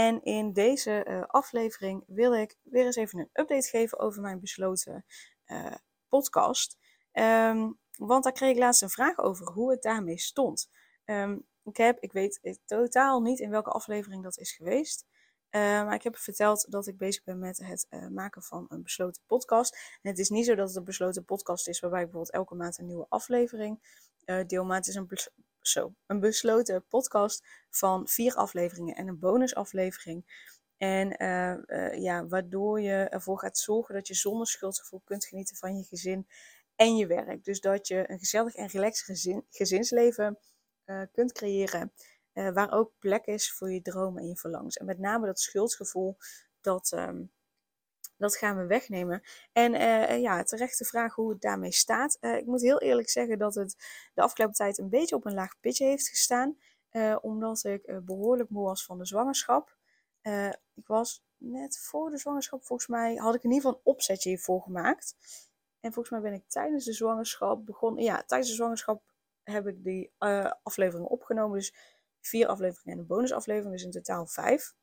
En in deze uh, aflevering wil ik weer eens even een update geven over mijn besloten uh, podcast. Um, want daar kreeg ik laatst een vraag over hoe het daarmee stond. Um, ik heb, ik weet totaal niet in welke aflevering dat is geweest. Uh, maar ik heb verteld dat ik bezig ben met het maken van een besloten podcast. En het is niet zo dat het een besloten podcast is waarbij ik bijvoorbeeld elke maand een nieuwe aflevering uh, het is een zo, een besloten podcast van vier afleveringen en een bonusaflevering. En uh, uh, ja, waardoor je ervoor gaat zorgen dat je zonder schuldgevoel kunt genieten van je gezin en je werk. Dus dat je een gezellig en relaxed gezin, gezinsleven uh, kunt creëren. waar ook plek is voor je dromen en je verlangens. En met name dat schuldgevoel, dat, um, dat gaan we wegnemen. En uh, ja, terechte vraag hoe het daarmee staat. Uh, ik moet heel eerlijk zeggen dat het de afgelopen tijd een beetje op een laag pitje heeft gestaan. Omdat ik behoorlijk moe was van de zwangerschap. ik was net voor de zwangerschap, volgens mij, had ik in ieder geval een opzetje hiervoor gemaakt. En volgens mij ben ik tijdens de zwangerschap begonnen. Ja, tijdens de zwangerschap heb ik die afleveringen opgenomen. Dus vier afleveringen en een bonusaflevering, dus in totaal vijf.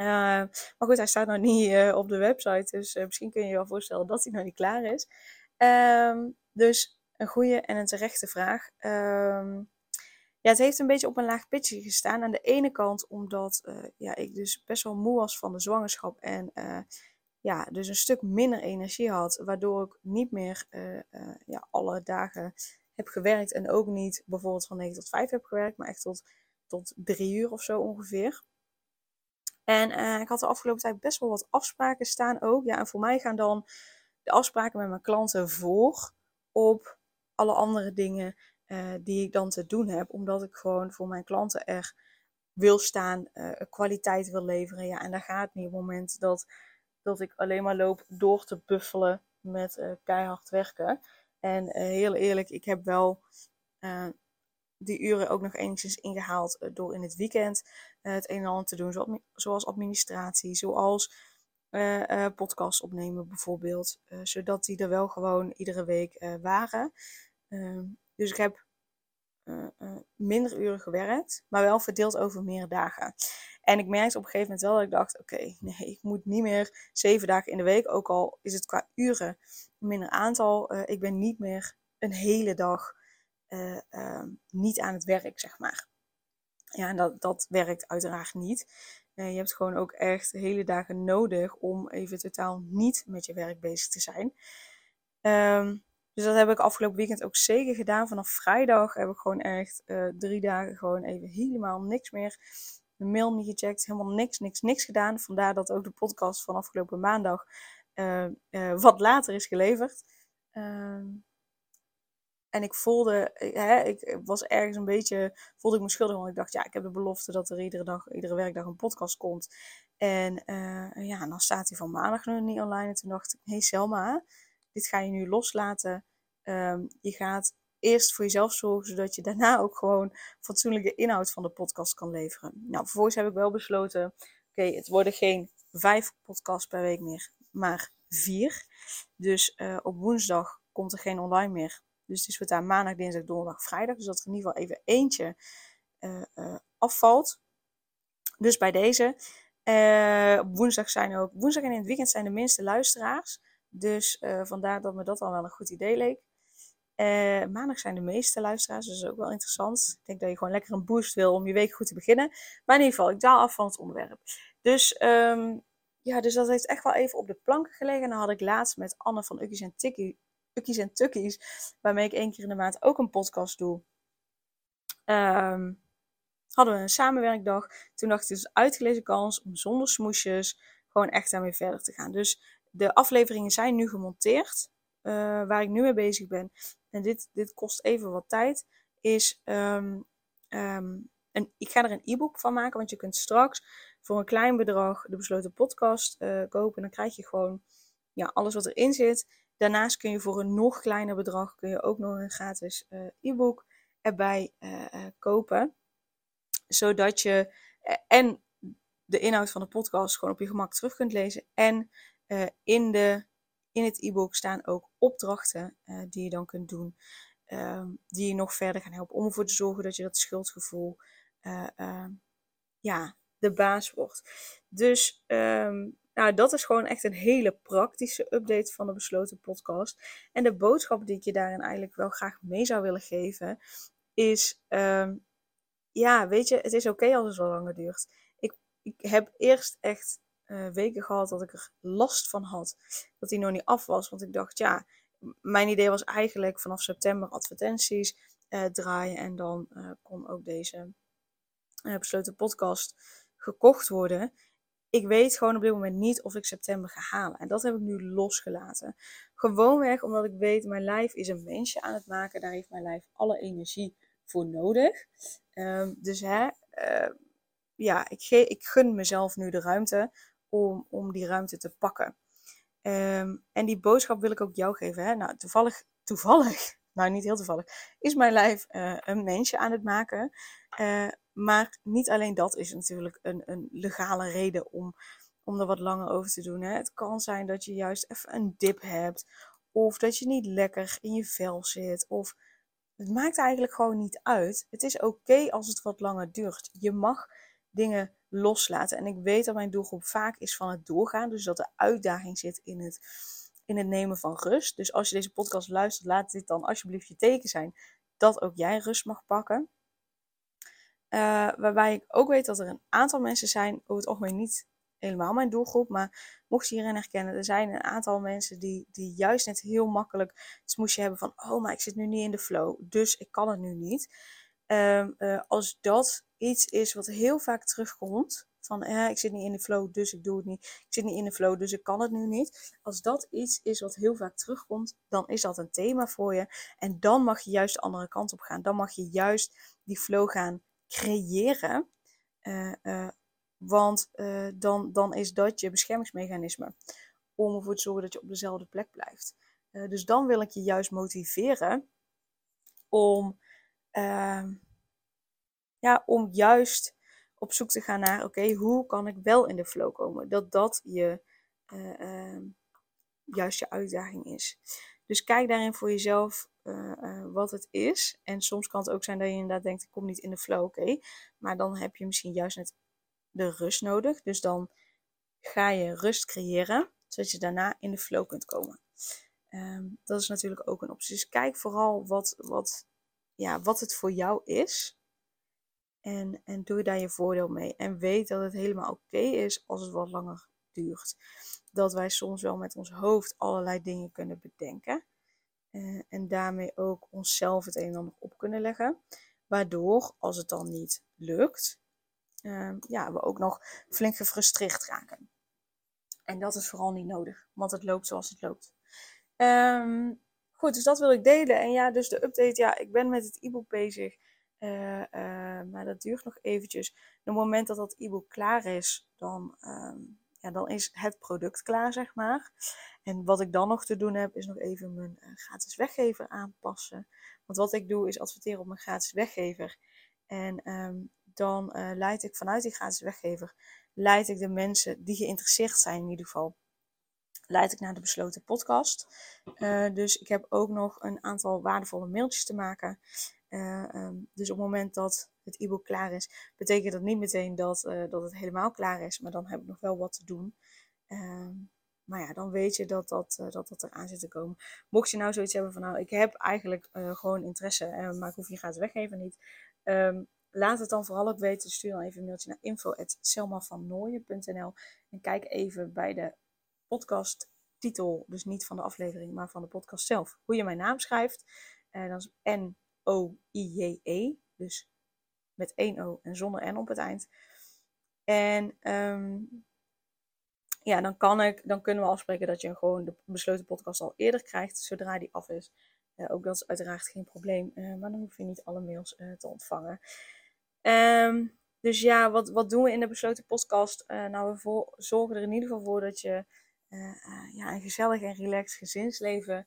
Uh, maar goed, hij staat nog niet uh, op de website. Dus uh, misschien kun je je wel voorstellen dat hij nog niet klaar is. Um, dus een goede en een terechte vraag. Um, ja, het heeft een beetje op een laag pitje gestaan. Aan de ene kant omdat ja, ik dus best wel moe was van de zwangerschap. En ja, dus een stuk minder energie had. Waardoor ik niet meer ja, alle dagen heb gewerkt. En ook niet bijvoorbeeld van 9 tot 5 heb gewerkt. Maar echt tot, tot 3 uur of zo ongeveer. En uh, ik had de afgelopen tijd best wel wat afspraken staan ook. Ja, en voor mij gaan dan de afspraken met mijn klanten voor op alle andere dingen uh, die ik dan te doen heb. Omdat ik gewoon voor mijn klanten er wil staan, uh, kwaliteit wil leveren. Ja, en daar gaat niet op het moment dat, dat ik alleen maar loop door te buffelen met keihard werken. En heel eerlijk, ik heb wel die uren ook nog enigszins ingehaald uh, door in het weekend uh, het een en ander te doen, zoals administratie, zoals uh, podcast opnemen bijvoorbeeld, zodat die er wel gewoon iedere week waren. Ehm, dus ik heb minder uren gewerkt, maar wel verdeeld over meer dagen. En ik merkte op een gegeven moment wel dat ik dacht: oké, nee, ik moet niet meer zeven dagen in de week, ook al is het qua uren minder aantal. ik ben niet meer een hele dag uh, uh, niet aan het werk, zeg maar. Ja, en dat, dat werkt uiteraard niet. Uh, je hebt gewoon ook echt hele dagen nodig om even totaal niet met je werk bezig te zijn. Um, dus dat heb ik afgelopen weekend ook zeker gedaan. Vanaf vrijdag heb ik gewoon echt drie dagen gewoon even helemaal niks meer. De mail niet gecheckt, helemaal niks, niks, niks gedaan. Vandaar dat ook de podcast van afgelopen maandag wat later is geleverd. En ik voelde, eh, hè, ik was ergens een beetje, voelde ik me schuldig, want ik dacht, ja, ik heb de belofte dat er iedere dag, iedere werkdag een podcast komt. En uh, ja, dan staat hij van maandag nog niet online. En toen dacht ik, hey Selma, dit ga je nu loslaten. Um, je gaat eerst voor jezelf zorgen, zodat je daarna ook gewoon fatsoenlijke inhoud van de podcast kan leveren. Nou, vervolgens heb ik wel besloten, oké, het worden geen vijf podcasts per week meer, maar vier. Dus op woensdag komt er geen online meer. Dus het is wat daar maandag, dinsdag, donderdag, vrijdag. Dus dat er in ieder geval even eentje uh, uh, afvalt. Dus bij deze. Uh, woensdag zijn ook. Woensdag en in het weekend zijn de minste luisteraars. Dus vandaar dat me dat al wel een goed idee leek. maandag zijn de meeste luisteraars, dus dat is ook wel interessant. Ik denk dat je gewoon lekker een boost wil om je week goed te beginnen. Maar in ieder geval, ik daal af van het onderwerp. Dus um, ja, dus dat heeft echt wel even op de planken gelegen. En dan had ik laatst met Anne van Ukkies en Tikkie En Tukkies, waarmee ik één keer in de maand ook een podcast doe. Um, hadden we een samenwerkdag. Toen dacht ik, is uitgelezen kans om zonder smoesjes gewoon echt daarmee verder te gaan. Dus de afleveringen zijn nu gemonteerd, uh, waar ik nu mee bezig ben. En dit, dit kost even wat tijd. Is, um, een, ik ga er een e-book van maken, want je kunt straks voor een klein bedrag de besloten podcast kopen. Dan krijg je gewoon ja, alles wat erin zit. Daarnaast kun je voor een nog kleiner bedrag kun je ook nog een gratis e-book erbij kopen. Zodat je en de inhoud van de podcast gewoon op je gemak terug kunt lezen. En in de in het e-book staan ook opdrachten die je dan kunt doen. Ehm, die je nog verder gaan helpen om ervoor te zorgen dat je dat schuldgevoel ja, de baas wordt. Dus um, nou, dat is gewoon echt een hele praktische update van de besloten podcast. En de boodschap die ik je daarin eigenlijk wel graag mee zou willen geven, is: um, ja, weet je, het is oké als het wel langer duurt. Ik, ik heb eerst echt uh, weken gehad dat ik er last van had dat hij nog niet af was. Want ik dacht, ja, mijn idee was eigenlijk vanaf september advertenties uh, draaien. En dan uh, kon ook deze besloten podcast gekocht worden. Ik weet gewoon op dit moment niet of ik september ga halen. En dat heb ik nu losgelaten. Gewoonweg omdat ik weet, mijn lijf is een mensje aan het maken. Daar heeft mijn lijf alle energie voor nodig. Um, dus hè, ja, ik, ik gun mezelf nu de ruimte om, om die ruimte te pakken. Ehm, en die boodschap wil ik ook jou geven. Hè? Nou, toevallig, toevallig, nou niet heel toevallig, is mijn lijf uh, een mensje aan het maken. Uh, maar niet alleen dat is natuurlijk een, een legale reden om, om er wat langer over te doen. Hè? Het kan zijn dat je juist even een dip hebt. Of dat je niet lekker in je vel zit. Of het maakt eigenlijk gewoon niet uit. Het is oké als het wat langer duurt. Je mag dingen loslaten. En ik weet dat mijn doelgroep vaak is van het doorgaan. Dus dat de uitdaging zit in het, in het nemen van rust. Dus als je deze podcast luistert, laat dit dan alsjeblieft je teken zijn dat ook jij rust mag pakken. Uh, waarbij ik ook weet dat er een aantal mensen zijn, over het algemeen niet helemaal mijn doelgroep, maar mocht je hierin herkennen, er zijn een aantal mensen die, die juist net heel makkelijk het smoesje hebben van, oh, maar ik zit nu niet in de flow, dus ik kan het nu niet. Um, uh, als dat iets is wat heel vaak terugkomt, van eh, ik zit niet in de flow, dus ik doe het niet. Ik zit niet in de flow, dus ik kan het nu niet. Als dat iets is wat heel vaak terugkomt, dan is dat een thema voor je. En dan mag je juist de andere kant op gaan. Dan mag je juist die flow gaan creëren. Uh, uh, want uh, dan, dan is dat je beschermingsmechanisme om ervoor te zorgen dat je op dezelfde plek blijft. dus dan wil ik je juist motiveren om Ehm, ja, om juist op zoek te gaan naar, oké, hoe kan ik wel in de flow komen? Dat dat je, uh, juist je uitdaging is. Dus kijk daarin voor jezelf uh, wat het is. En soms kan het ook zijn dat je inderdaad denkt, ik kom niet in de flow, oké. Maar dan heb je misschien juist net de rust nodig. Dus dan ga je rust creëren, zodat je daarna in de flow kunt komen. Um, dat is natuurlijk ook een optie. Dus kijk vooral wat, wat ja, wat het voor jou is. En, en doe daar je voordeel mee. En weet dat het helemaal oké is als het wat langer Dat wij soms wel met ons hoofd allerlei dingen kunnen bedenken. Uh, en daarmee ook onszelf het een en ander op kunnen leggen. Waardoor, als het dan niet lukt, uh, ja, we ook nog flink gefrustreerd raken. En dat is vooral niet nodig, want het loopt zoals het loopt. Um, Goed, dus dat wil ik delen. En ja, dus de update, ja, ik ben met het e-book bezig. Uh, uh, maar dat duurt nog eventjes. op het moment dat dat e-book klaar is, dan, uh, ja, dan is het product klaar, zeg maar. En wat ik dan nog te doen heb, is nog even mijn eh, gratis weggever aanpassen. Want wat ik doe, is adverteren op mijn gratis weggever. En um, dan leid ik vanuit die gratis weggever, leid ik de mensen die geïnteresseerd zijn in ieder geval leid ik naar de besloten podcast. Uh, dus ik heb ook nog een aantal waardevolle mailtjes te maken. Uh, um, dus op het moment dat het e-book klaar is, betekent dat niet meteen dat, uh, dat het helemaal klaar is. Maar dan heb ik nog wel wat te doen. Ehm, maar ja, dan weet je dat dat, dat dat eraan zit te komen. Mocht je nou zoiets hebben van, nou, ik heb eigenlijk gewoon interesse, maar ik hoef je gratis weggeven niet. Um, laat het dan vooral ook weten. Stuur dan even een mailtje naar info.selmavannooien.nl en kijk even bij de podcast titel, dus niet van de aflevering, maar van de podcast zelf. Hoe je mijn naam schrijft. En N-O-I-J-E. Dus met één O en zonder N op het eind. En um, ja, dan, kan ik, dan kunnen we afspreken dat je gewoon de besloten podcast al eerder krijgt, zodra die af is. Ook dat is uiteraard geen probleem, uh, maar dan hoef je niet alle mails uh, te ontvangen. Um, Dus ja, wat, wat doen we in de besloten podcast? Uh, nou, we zorgen er in ieder geval voor dat je ja, een gezellig en relaxed gezinsleven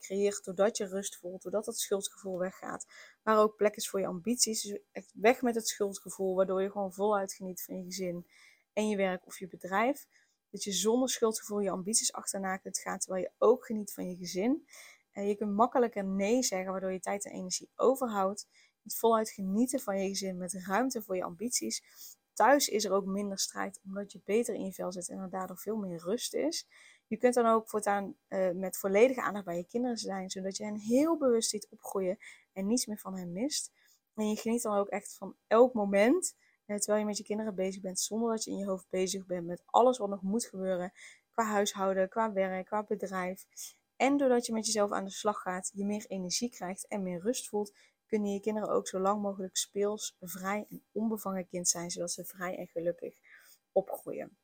creëert. Doordat je rust voelt, doordat dat schuldgevoel weggaat. Maar ook plek is voor je ambities. Dus echt weg met het schuldgevoel, waardoor je gewoon voluit geniet van je gezin en je werk of je bedrijf. Dat je zonder schuldgevoel je ambities achterna kunt gaan, terwijl je ook geniet van je gezin. En je kunt makkelijker nee zeggen, waardoor je tijd en energie overhoudt. Het voluit genieten van je gezin met ruimte voor je ambities. Thuis is er ook minder strijd, omdat je beter in je vel zit en er daardoor veel meer rust is. Je kunt dan ook voortaan uh, met volledige aandacht bij je kinderen zijn, zodat je hen heel bewust ziet opgroeien en niets meer van hen mist. En je geniet dan ook echt van elk moment terwijl je met je kinderen bezig bent, zonder dat je in je hoofd bezig bent met alles wat nog moet gebeuren. Qua huishouden, qua werk, qua bedrijf. En doordat je met jezelf aan de slag gaat, je meer energie krijgt en meer rust voelt, kunnen je kinderen ook zo lang mogelijk speels, vrij en onbevangen kind zijn, zodat ze vrij en gelukkig opgroeien.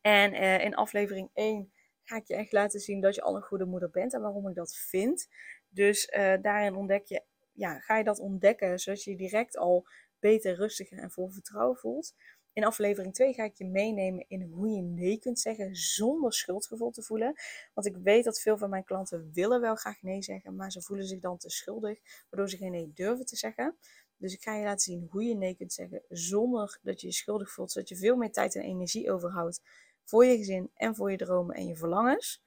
En uh, in aflevering 1 ga ik je echt laten zien dat je al een goede moeder bent en waarom ik dat vind. Dus uh, daarin ontdek je, ja, ga je dat ontdekken, zodat je direct al beter, rustiger en vol vertrouwen voelt. In aflevering 2 ga ik je meenemen in hoe je nee kunt zeggen zonder schuldgevoel te voelen. Want ik weet dat veel van mijn klanten willen wel graag nee zeggen, maar ze voelen zich dan te schuldig, waardoor ze geen nee durven te zeggen. Dus ik ga je laten zien hoe je nee kunt zeggen zonder dat je je schuldig voelt, zodat je veel meer tijd en energie overhoudt voor je gezin en voor je dromen en je verlangens.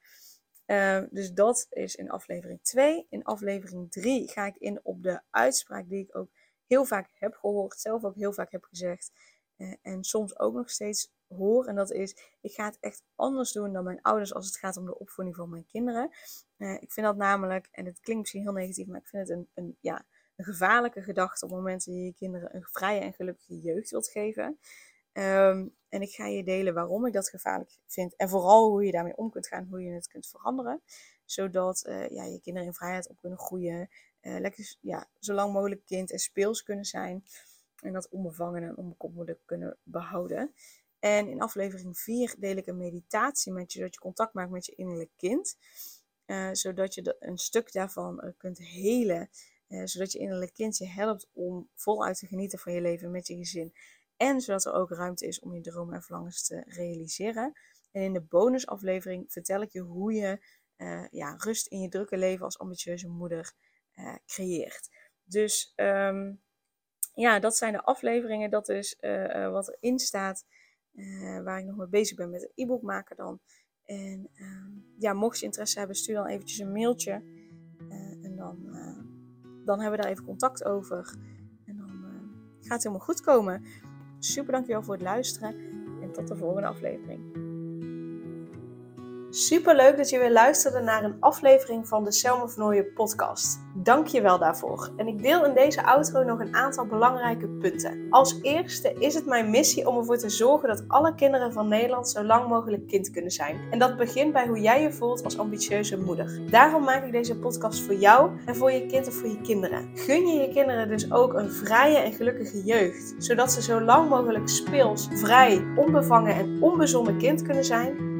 Uh, dus dat is in aflevering 2. In aflevering 3 ga ik in op de uitspraak die ik ook heel vaak heb gehoord, zelf ook heel vaak heb gezegd. Uh, en soms ook nog steeds hoor. En dat is, ik ga het echt anders doen dan mijn ouders als het gaat om de opvoeding van mijn kinderen. Uh, ik vind dat namelijk, en het klinkt misschien heel negatief, maar ik vind het een, een, ja, een gevaarlijke gedachte op het moment dat je je kinderen een vrije en gelukkige jeugd wilt geven. Um, en ik ga je delen waarom ik dat gevaarlijk vind. En vooral hoe je daarmee om kunt gaan, hoe je het kunt veranderen. Zodat uh, ja, je kinderen in vrijheid op kunnen groeien uh, lekker ja, zo lang mogelijk kind en speels kunnen zijn. En dat onbevangen en onbekommerd kunnen behouden. En in aflevering 4 deel ik een meditatie met je, zodat je contact maakt met je innerlijk kind. Uh, zodat je een stuk daarvan kunt helen. zodat je innerlijk kind je helpt om voluit te genieten van je leven met je gezin. En zodat er ook ruimte is om je dromen en verlangens te realiseren. En in de bonusaflevering vertel ik je hoe je ja, rust in je drukke leven als ambitieuze moeder uh, creëert. Dus um, ja, dat zijn de afleveringen. Dat is uh, wat erin staat. waar ik nog mee bezig ben met het e-book maken dan. En uh, ja, mocht je interesse hebben, stuur dan eventjes een mailtje. en dan, dan hebben we daar even contact over. En dan gaat het helemaal goed komen. Super dankjewel voor het luisteren. En tot de volgende aflevering. Super leuk dat je weer luisterde naar een aflevering van de Selma Vernooien podcast. Dank je wel daarvoor. En ik deel in deze outro nog een aantal belangrijke punten. Als eerste is het mijn missie om ervoor te zorgen dat alle kinderen van Nederland zo lang mogelijk kind kunnen zijn. En dat begint bij hoe jij je voelt als ambitieuze moeder. Daarom maak ik deze podcast voor jou en voor je kind of voor je kinderen. Gun je je kinderen dus ook een vrije en gelukkige jeugd, zodat ze zo lang mogelijk speels, vrij, onbevangen en onbezonnen kind kunnen zijn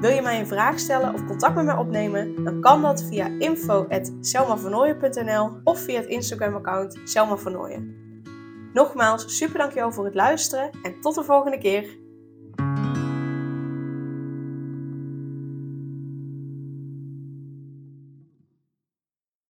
Wil je mij een vraag stellen of contact met mij opnemen? Dan kan dat via info.selmavernooien.nl of via het Instagram account Selma Nogmaals, super dankjewel voor het luisteren en tot de volgende keer.